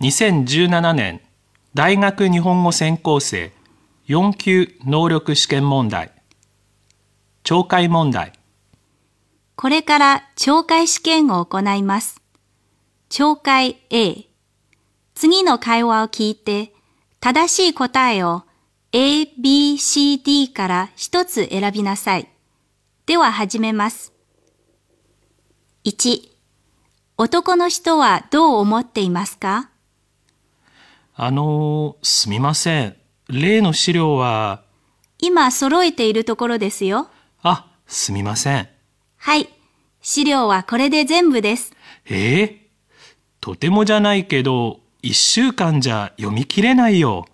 2017年大学日本語専攻生4級能力試験問題懲戒問題これから懲戒試験を行います。懲戒 A。次の会話を聞いて、正しい答えを A, B, C, D から一つ選びなさい。では始めます。1、男の人はどう思っていますか？あのーすみません。例の資料は。今揃えているところですよ。あすみません。はい。資料はこれで全部です。ええとてもじゃないけど一週間じゃ読み切れないよ。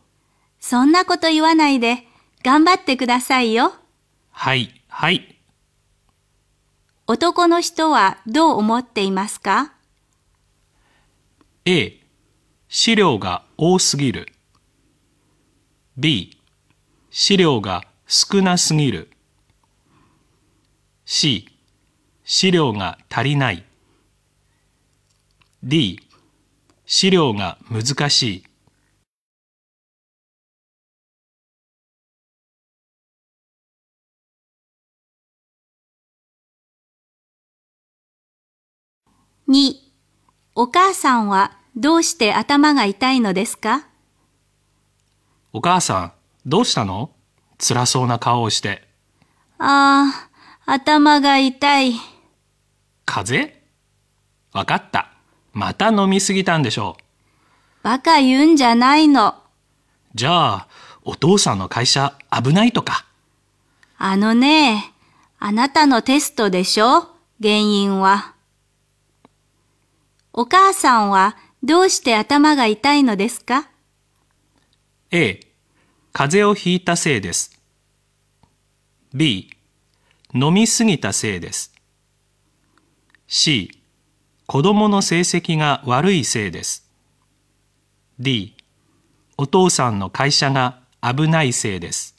そんなこと言わないで、頑張ってくださいよ。はいはい。男の人はどう思っていますか？A 資料が多すぎる。B 資料が少なすぎる。C 資料が足りない。D 資料が難しい。2、お母さんはどうして頭が痛いのですか？お母さんどうしたの？辛そうな顔をして。ああ、頭が痛い。風邪？わかった。また飲みすぎたんでしょう。バカ言うんじゃないの。じゃあお父さんの会社危ないとか？あのね、あなたのテストでしょ？原因は。お母さんはどうして頭が痛いのですか？A. 風邪をひいたせいです。B. 飲みすぎたせいです。C. 子供の成績が悪いせいです。D. お父さんの会社が危ないせいです。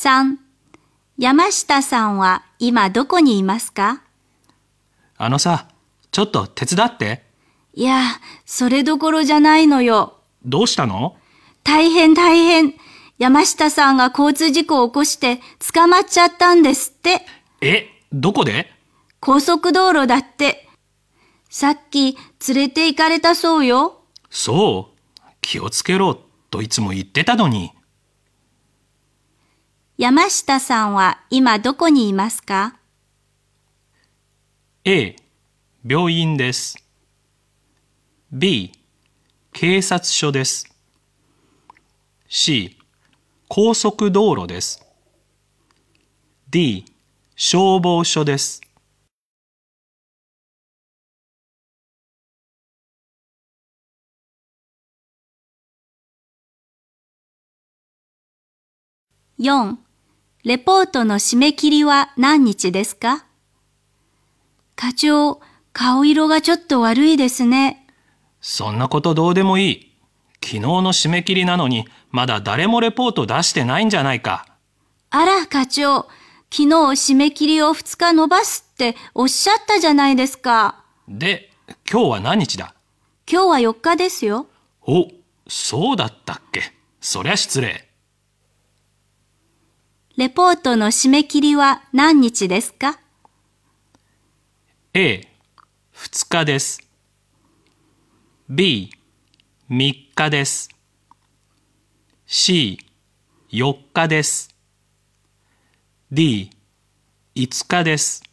3、山下さんは今どこにいますか？あのさちょっと手伝っていや、それどころじゃないのよ。どうしたの？大変大変。山下さんが交通事故を起こして捕まっちゃったんですって。えどこで？高速道路だって。さっき連れて行かれたそうよ。そう気をつけろといつも言ってたのに山下さんは今どこにいますか？A. 病院です。B. 警察署です。C. 高速道路です。D. 消防署です。4. レポートの締め切りは何日ですか？課長、顔色がちょっと悪いですね。そんなことどうでもいい昨日の締め切りなのにまだ誰もレポート出してないんじゃないかあら、課長、昨日締め切りを2日延ばすっておっしゃったじゃないですか。で今日は何日だ？今日は4日ですよ。おそうだったっけそりゃ失礼レポートの締め切りは何日ですか？A 2日です。B 3日です。C 4日です。D 5日です。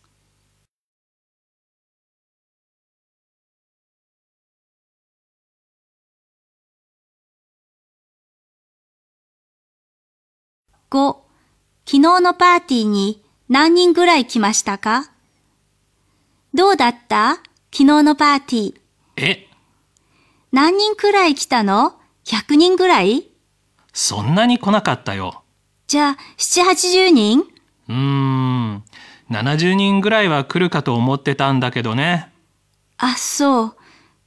5. 昨日のパーティーに何人ぐらい来ましたか？どうだった？昨日のパーティー。え？何人くらい来たの ?100 人ぐらい？そんなに来なかったよ。じゃあ、7、80人？うーん。70人ぐらいは来るかと思ってたんだけどね。あ、そう。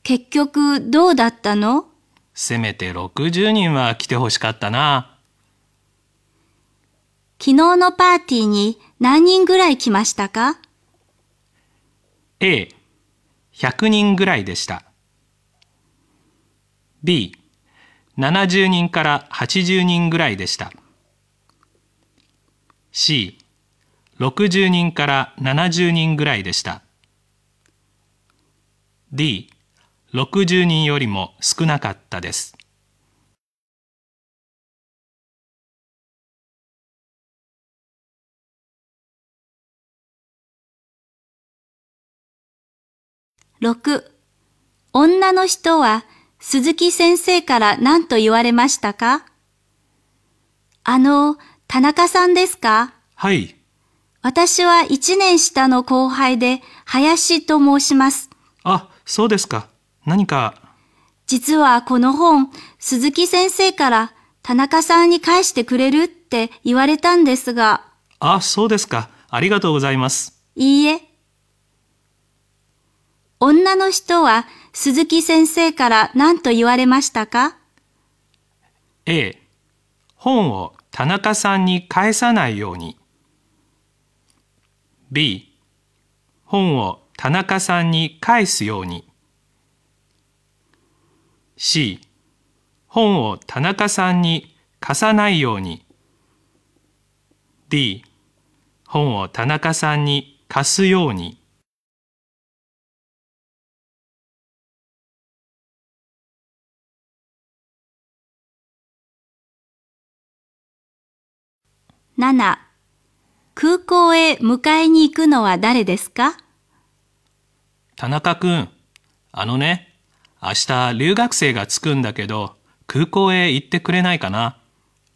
結局、どうだったの？せめて60人は来てほしかったな昨日のパーティーに何人ぐらい来ましたか？A、100人ぐらいでした。B、70人から80人ぐらいでした。C、60人から70人ぐらいでした。D、60人よりも少なかったです。?6、女の人は鈴木先生から何と言われましたか？あの、田中さんですか？はい、私は一年下の後輩で林と申します。あ、そうですか。何か、実はこの本、鈴木先生から田中さんに返してくれるって言われたんですが、あ、そうですか。ありがとうございます。いいえ。女の人は鈴木先生から何と言われましたか？A、本を田中さんに返さないように。B、本を田中さんに返すように。C、本を田中さんに貸さないように。D、本を田中さんに貸すように。?7、空港へ迎えに行くのは誰ですか？田中くん、あのね、明日留学生が着くんだけど、空港へ行ってくれないかな。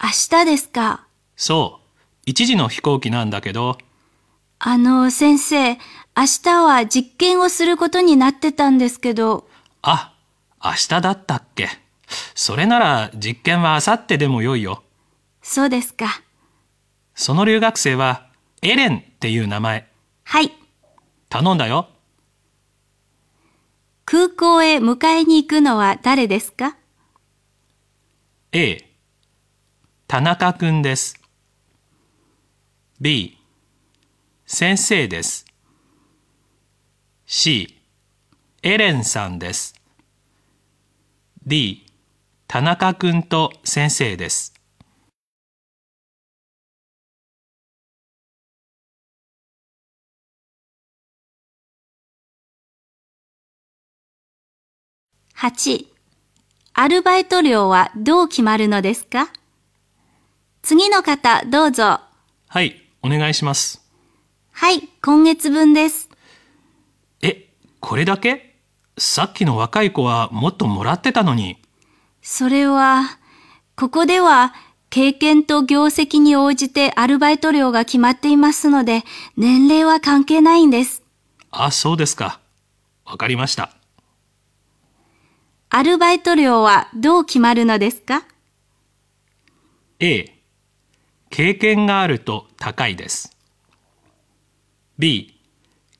明日ですかそう、一時の飛行機なんだけど、あの、先生、明日は実験をすることになってたんですけど、あ、明日だったっけ。それなら実験は明後日でもよいよ。そうですか。その留学生はエレンっていう名前。はい。頼んだよ。空港へ迎えに行くのは誰ですか？A、田中くんです。B、先生です。C、エレンさんです。D、田中くんと先生です。8. アルバイト料はどう決まるのですか？次の方、どうぞ。はい、お願いします。はい、今月分です。え、これだけ？さっきの若い子はもっともらってたのに。それは、ここでは経験と業績に応じてアルバイト料が決まっていますので、年齢は関係ないんです。あ、そうですか。わかりました。アルバイト料はどう決まるのですか？A、経験があると高いです。B、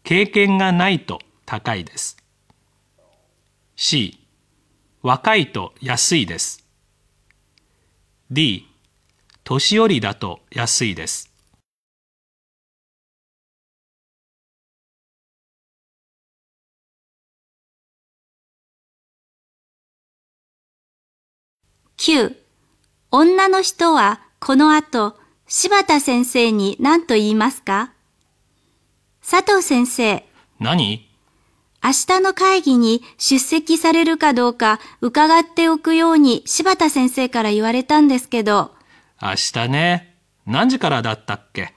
経験がないと高いです。C、若いと安いです。D、年寄りだと安いです。?9. 女の人はこの後、柴田先生に何と言いますか？佐藤先生、何？明日の会議に出席されるかどうか伺っておくように柴田先生から言われたんですけど、明日ね。何時からだったっけ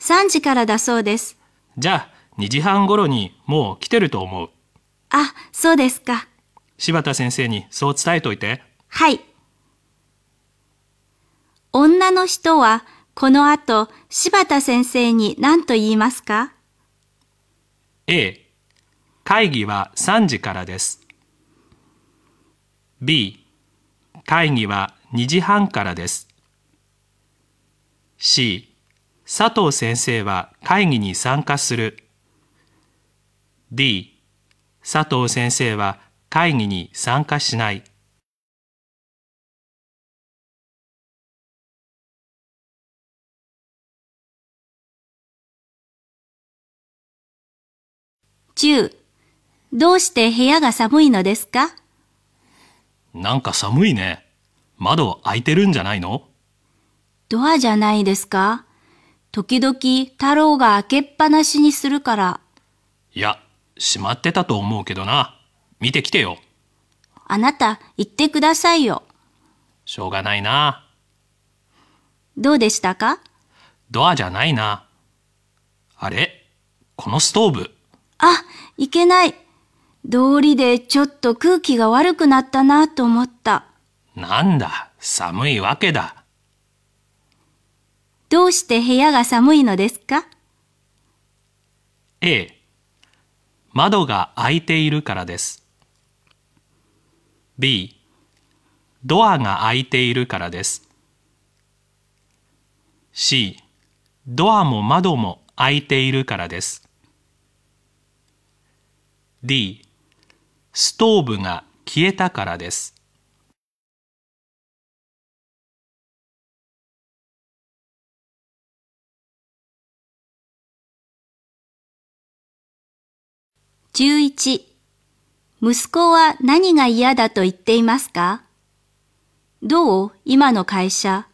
？3時からだそうです。じゃあ、2時半頃にもう来てると思う。あ、そうですか。柴田先生にそう伝えといて。はい。女の人はこの後柴田先生に何と言いますか？A、会議は3時からです。B、会議は2時半からです。C、佐藤先生は会議に参加する。D、佐藤先生は会議に参加しない。10どうして部屋が寒いのですか？なんか寒いね。窓開いてるんじゃないの？ドアじゃないですか？時々太郎が開けっぱなしにするから。いや、閉まってたと思うけどな。見てきてよ。あなた言ってくださいよ。しょうがないな。どうでしたか？ドアじゃないな。あれ？このストーブ。あ、いけない。道理でちょっと空気が悪くなったなと思った。なんだ、寒いわけだ。どうして部屋が寒いのですか？A、窓が開いているからです。B、ドアが開いているからです。C、ドアも窓も開いているからです。D、ストーブが消えたからです。11息子は何が嫌だと言っていますか？どう？今の会社。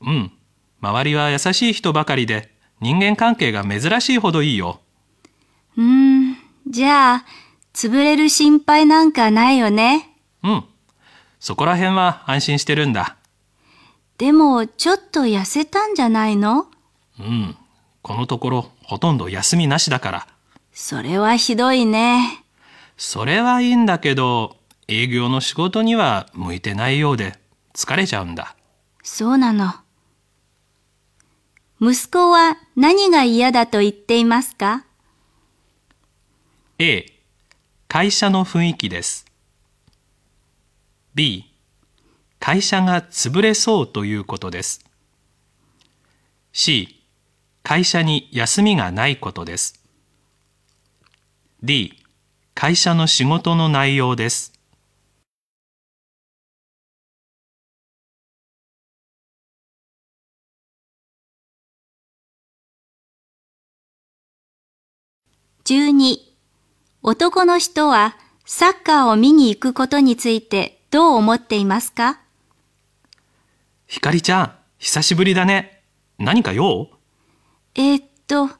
うん、周りは優しい人ばかりで人間関係が珍しいほどいいよ。うーん、じゃあ、潰れる心配なんかないよね？うん、そこら辺は安心してるんだ。でも、ちょっと痩せたんじゃないの？うん、このところほとんど休みなしだから。それはひどいね。それはいいんだけど、営業の仕事には向いてないようで疲れちゃうんだ。そうなの。息子は何が嫌だと言っていますか？A、会社の雰囲気です。B、会社が潰れそうということです。C、会社に休みがないことです。D、会社の仕事の内容です。12男の人はサッカーを見に行くことについてどう思っていますか？ひかりちゃん、久しぶりだね。何か用？えーっと、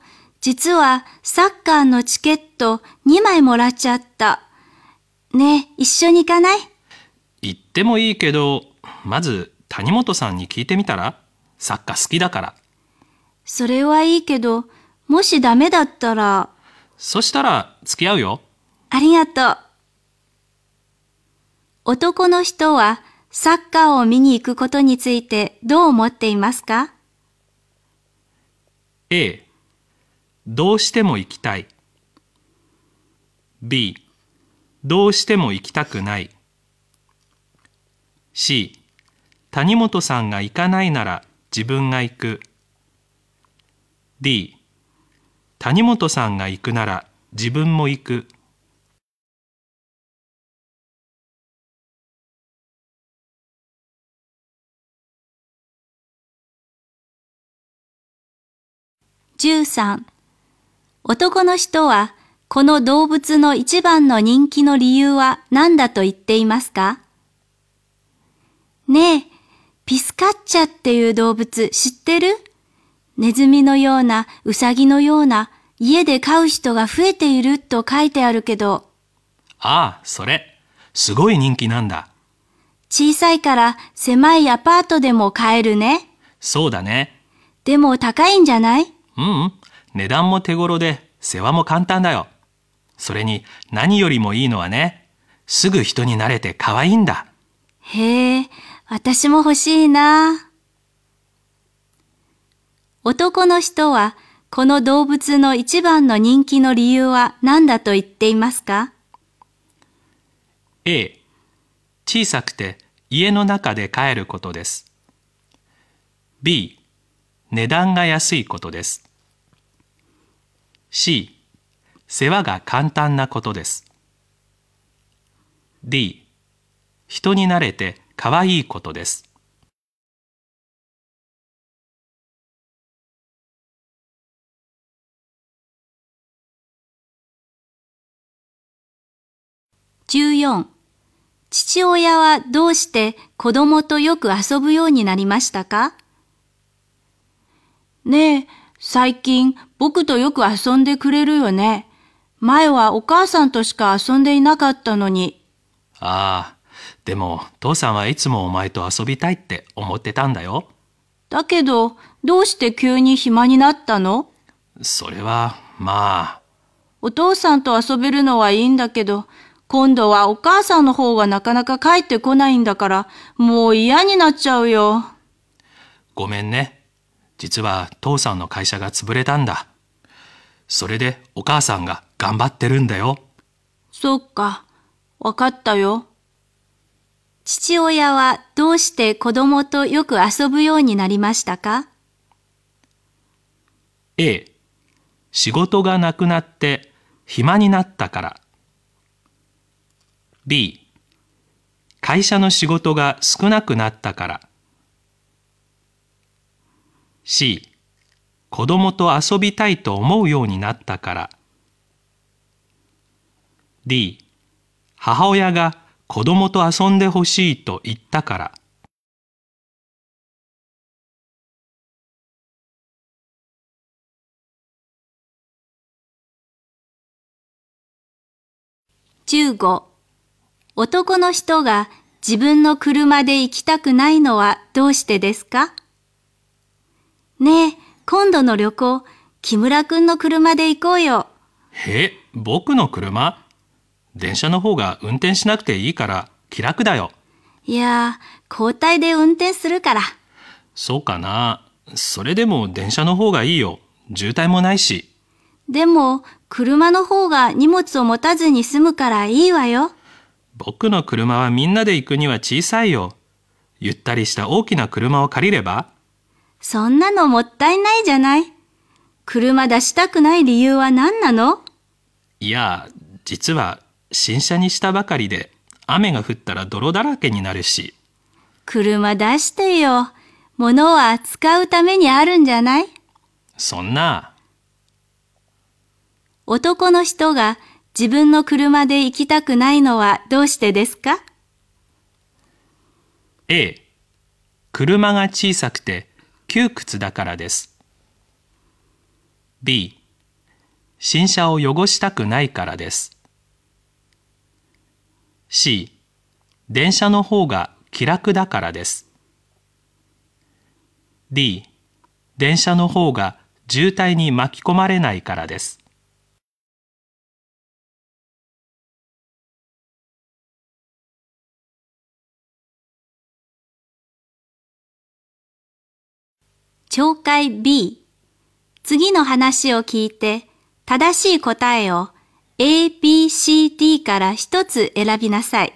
実はサッカーのチケット2枚もらっちゃった。ねえ、一緒に行かない？言ってもいいけど、まず谷本さんに聞いてみたら？サッカー好きだから。それはいいけど、もしダメだったら、そしたら付き合うよ。ありがとう。男の人はサッカーを見に行くことについてどう思っていますか？A. どうしても行きたい。B. どうしても行きたくない。C. 谷本さんが行かないなら自分が行く。D 谷本さんが行くなら自分も行く。13男の人はこの動物の一番の人気の理由は何だと言っていますか？ねえ、ピスカッチャっていう動物知ってる？ネズミのような、ウサギのような、家で飼う人が増えていると書いてあるけど、ああそれ。すごい人気なんだ。小さいから狭いアパートでも買えるね。そうだね。でも高いんじゃない？うんうん。値段も手頃で世話も簡単だよ。それに何よりもいいのはねすぐ人に慣れて可愛いんだ。へえ、私も欲しいな。男の人はこの動物の一番の人気の理由は何だと言っていますか？A. 小さくて家の中で飼えることです。B. 値段が安いことです。C. 世話が簡単なことです。D. 人に慣れて可愛いことです。14父親はどうして子供とよく遊ぶようになりましたか？ねえ、最近僕とよく遊んでくれるよね。前はお母さんとしか遊んでいなかったのに。ああ、でも父さんはいつもお前と遊びたいって思ってたんだよ。だけど、どうして急に暇になったの？それは、まあ、お父さんと遊べるのはいいんだけど、今度はお母さんの方がなかなか帰ってこないんだから、もう嫌になっちゃうよ。ごめんね。実は父さんの会社が潰れたんだ。それでお母さんが頑張ってるんだよ。そっか、わかったよ。父親はどうして子供とよく遊ぶようになりましたか？A、仕事がなくなって暇になったから。B、会社の仕事が少なくなったから。C、子供と遊びたいと思うようになったから。D、母親が子供と遊んでほしいと言ったから。15男の人が自分の車で行きたくないのはどうしてですか？ねえ、今度の旅行、木村くんの車で行こうよ。え、僕の車？電車の方が運転しなくていいから気楽だよ。いやー、交代で運転するから。そうかな。それでも電車の方がいいよ。渋滞もないし。でも、車の方が荷物を持たずに済むからいいわよ。僕の車はみんなで行くには小さいよ。ゆったりした大きな車を借りればそんなのもったいないじゃない。車出したくない理由は何なの？いや、実は新車にしたばかりで雨が降ったら泥だらけになるし。車出してよ。物は使うためにあるんじゃない？そんな。男の人が自分の車で行きたくないのはどうしてですか？A、車が小さくて窮屈だからです。B、新車を汚したくないからです。C、電車の方が気楽だからです。D、電車の方が渋滞に巻き込まれないからです。懲戒 B 次の話を聞いて正しい答えを A, B, C, D から一つ選びなさい。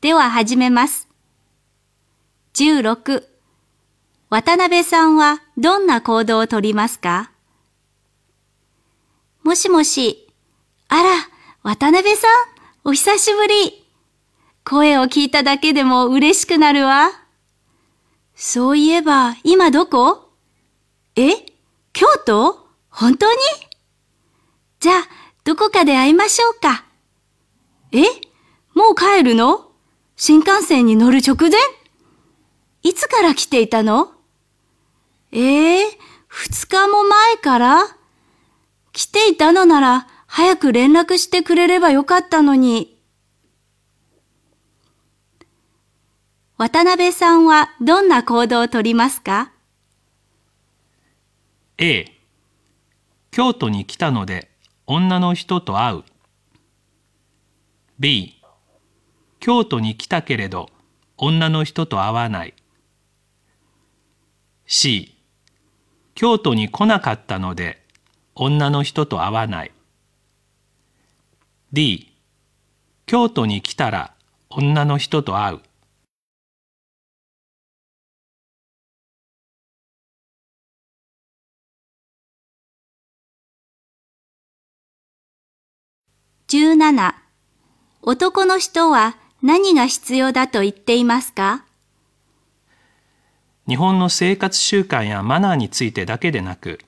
では始めます。16渡辺さんはどんな行動をとりますか？もしもし。あら、渡辺さん、お久しぶり。声を聞いただけでも嬉しくなるわ。そういえば、今どこ？え？京都？本当に？じゃあ、どこかで会いましょうか。え？もう帰るの？新幹線に乗る直前？いつから来ていたの？ええ二日も前から？来ていたのなら、早く連絡してくれればよかったのに。渡辺さんはどんな行動をとりますか？A 京都に来たので女の人と会う。B 京都に来たけれど女の人と会わない。C 京都に来なかったので女の人と会わない。D 京都に来たら女の人と会う。17男の人は何が必要だと言っていますか？日本の生活習慣やマナーについてだけでなく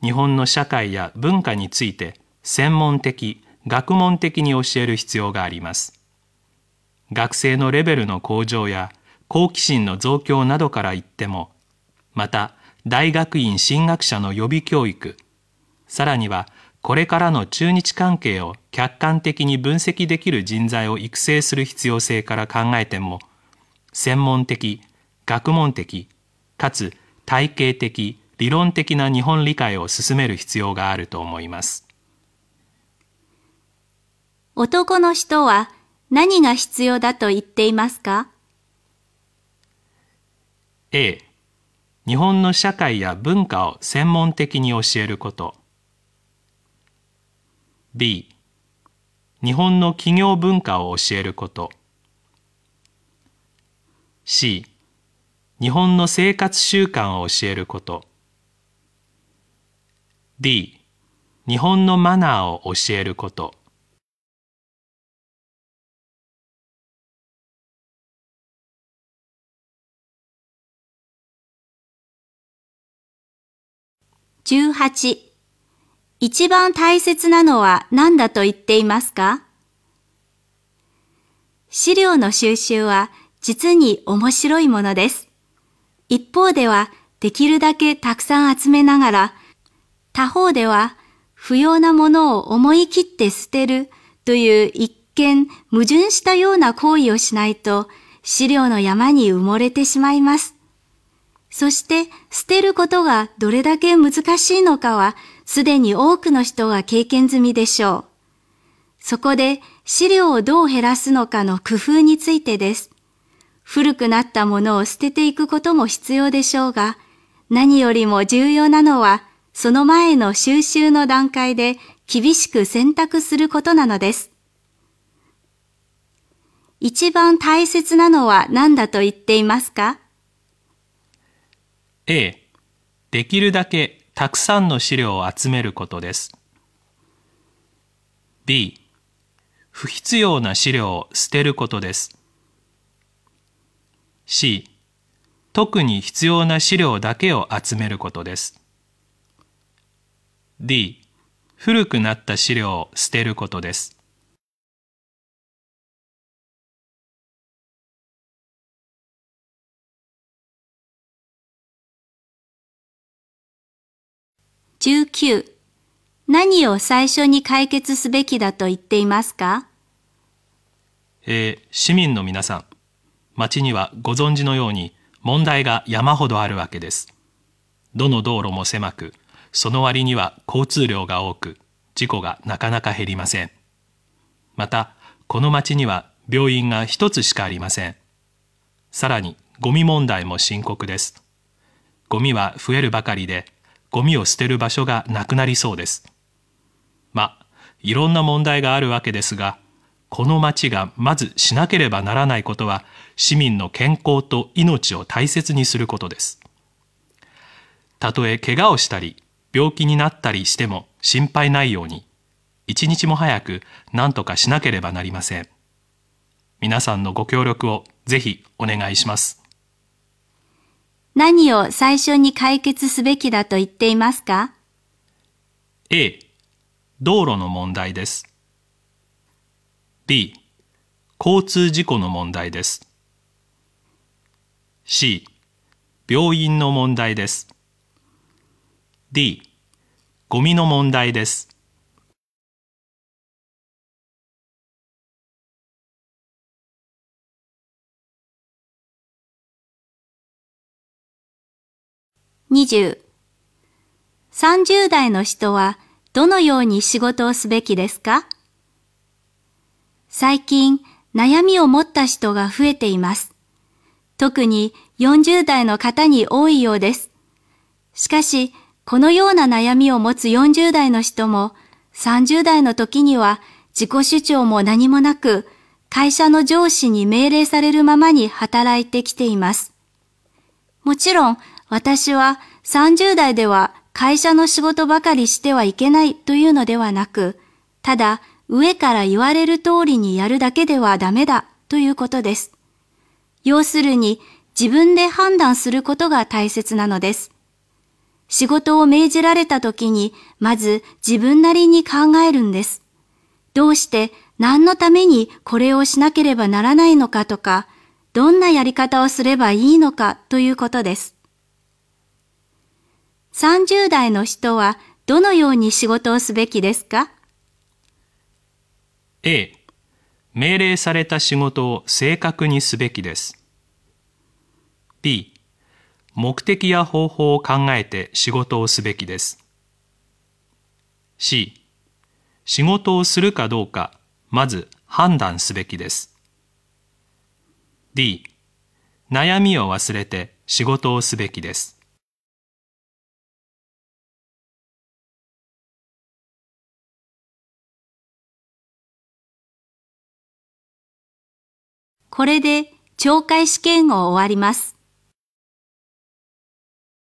日本の社会や文化について専門的学問的に教える必要があります。学生のレベルの向上や好奇心の増強などから言っても、また大学院進学者の予備教育、さらにはこれからの中日関係を客観的に分析できる人材を育成する必要性から考えても、専門的、学問的、かつ体系的、理論的な日本理解を進める必要があると思います。男の人は何が必要だと言っていますか ?A 日本の社会や文化を専門的に教えること B 日本の企業文化を教えること。C 日本の生活習慣を教えること。D 日本のマナーを教えること。18一番大切なのは何だと言っていますか？資料の収集は実に面白いものです。一方ではできるだけたくさん集めながら、他方では不要なものを思い切って捨てるという一見矛盾したような行為をしないと資料の山に埋もれてしまいます。そして捨てることがどれだけ難しいのかはすでに多くの人が経験済みでしょう。そこで資料をどう減らすのかの工夫についてです。古くなったものを捨てていくことも必要でしょうが、何よりも重要なのは、その前の収集の段階で厳しく選択することなのです。一番大切なのは何だと言っていますか？A できるだけたくさんの資料を集めることです。B 不必要な資料を捨てることです。C 特に必要な資料だけを集めることです。D 古くなった資料を捨てることです。19何を最初に解決すべきだと言っていますか？えー、市民の皆さん、町にはご存知のように問題が山ほどあるわけです。どの道路も狭く、その割には交通量が多く、事故がなかなか減りません。また、この町には病院が一つしかありません。さらに、ゴミ問題も深刻です。ゴミは増えるばかりで、ゴミを捨てる場所がなくなりそうです。まあ、いろんな問題があるわけですが、この町がまずしなければならないことは、市民の健康と命を大切にすることです。たとえ怪我をしたり、病気になったりしても心配ないように、一日も早く何とかしなければなりません。皆さんのご協力をぜひお願いします。何を最初に解決すべきだと言っていますか ?A、道路の問題です。B、交通事故の問題です。C、病院の問題です。D、ゴミの問題です。20。30代の人はどのように仕事をすべきですか？最近悩みを持った人が増えています。特に40代の方に多いようです。しかし、このような悩みを持つ40代の人も30代の時には自己主張も何もなく会社の上司に命令されるままに働いてきています。もちろん私は30代では会社の仕事ばかりしてはいけないというのではなく、ただ上から言われる通りにやるだけではダメだということです。要するに自分で判断することが大切なのです。仕事を命じられた時にまず自分なりに考えるんです。どうして何のためにこれをしなければならないのかとか、どんなやり方をすればいいのかということです。30代の人はどのように仕事をすべきですか ?A、命令された仕事を正確にすべきです。B、目的や方法を考えて仕事をすべきです。C、仕事をするかどうか、まず判断すべきです。D、悩みを忘れて仕事をすべきです。これで懲戒試験を終わります。